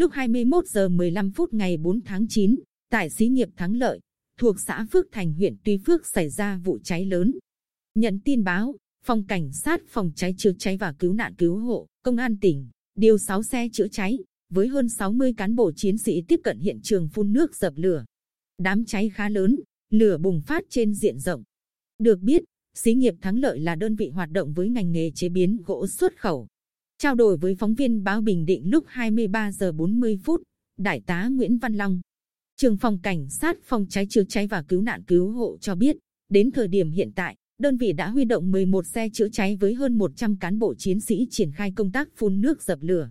Lúc 21 giờ 15 phút ngày 4 tháng 9, tại xí nghiệp Thắng Lợi, thuộc xã Phước Thành huyện Tuy Phước xảy ra vụ cháy lớn. Nhận tin báo, phòng cảnh sát phòng cháy chữa cháy và cứu nạn cứu hộ, công an tỉnh, điều 6 xe chữa cháy, với hơn 60 cán bộ chiến sĩ tiếp cận hiện trường phun nước dập lửa. Đám cháy khá lớn, lửa bùng phát trên diện rộng. Được biết, xí nghiệp Thắng Lợi là đơn vị hoạt động với ngành nghề chế biến gỗ xuất khẩu. Trao đổi với phóng viên báo Bình Định lúc 23 giờ 40 phút, Đại tá Nguyễn Văn Long, trường phòng cảnh sát phòng cháy chữa cháy và cứu nạn cứu hộ cho biết, đến thời điểm hiện tại, đơn vị đã huy động 11 xe chữa cháy với hơn 100 cán bộ chiến sĩ triển khai công tác phun nước dập lửa.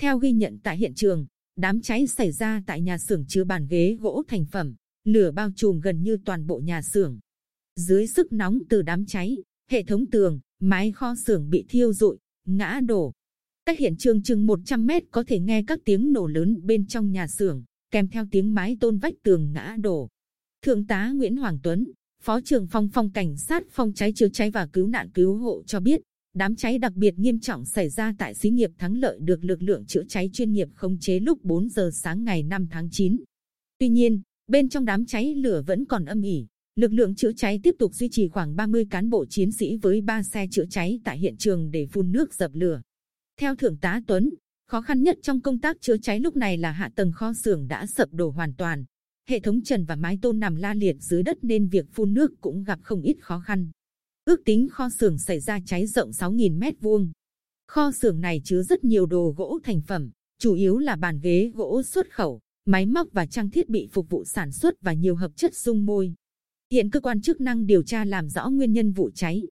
Theo ghi nhận tại hiện trường, đám cháy xảy ra tại nhà xưởng chứa bàn ghế gỗ thành phẩm, lửa bao trùm gần như toàn bộ nhà xưởng. Dưới sức nóng từ đám cháy, hệ thống tường, mái kho xưởng bị thiêu rụi, ngã đổ. Cách hiện trường chừng 100 mét có thể nghe các tiếng nổ lớn bên trong nhà xưởng, kèm theo tiếng mái tôn vách tường ngã đổ. Thượng tá Nguyễn Hoàng Tuấn, Phó trưởng phòng phòng cảnh sát phòng cháy chữa cháy và cứu nạn cứu hộ cho biết, đám cháy đặc biệt nghiêm trọng xảy ra tại xí nghiệp Thắng Lợi được lực lượng chữa cháy chuyên nghiệp khống chế lúc 4 giờ sáng ngày 5 tháng 9. Tuy nhiên, bên trong đám cháy lửa vẫn còn âm ỉ. Lực lượng chữa cháy tiếp tục duy trì khoảng 30 cán bộ chiến sĩ với 3 xe chữa cháy tại hiện trường để phun nước dập lửa. Theo Thượng tá Tuấn, khó khăn nhất trong công tác chữa cháy lúc này là hạ tầng kho xưởng đã sập đổ hoàn toàn. Hệ thống trần và mái tôn nằm la liệt dưới đất nên việc phun nước cũng gặp không ít khó khăn. Ước tính kho xưởng xảy ra cháy rộng 6.000 mét vuông. Kho xưởng này chứa rất nhiều đồ gỗ thành phẩm, chủ yếu là bàn ghế gỗ xuất khẩu, máy móc và trang thiết bị phục vụ sản xuất và nhiều hợp chất dung môi. Hiện cơ quan chức năng điều tra làm rõ nguyên nhân vụ cháy.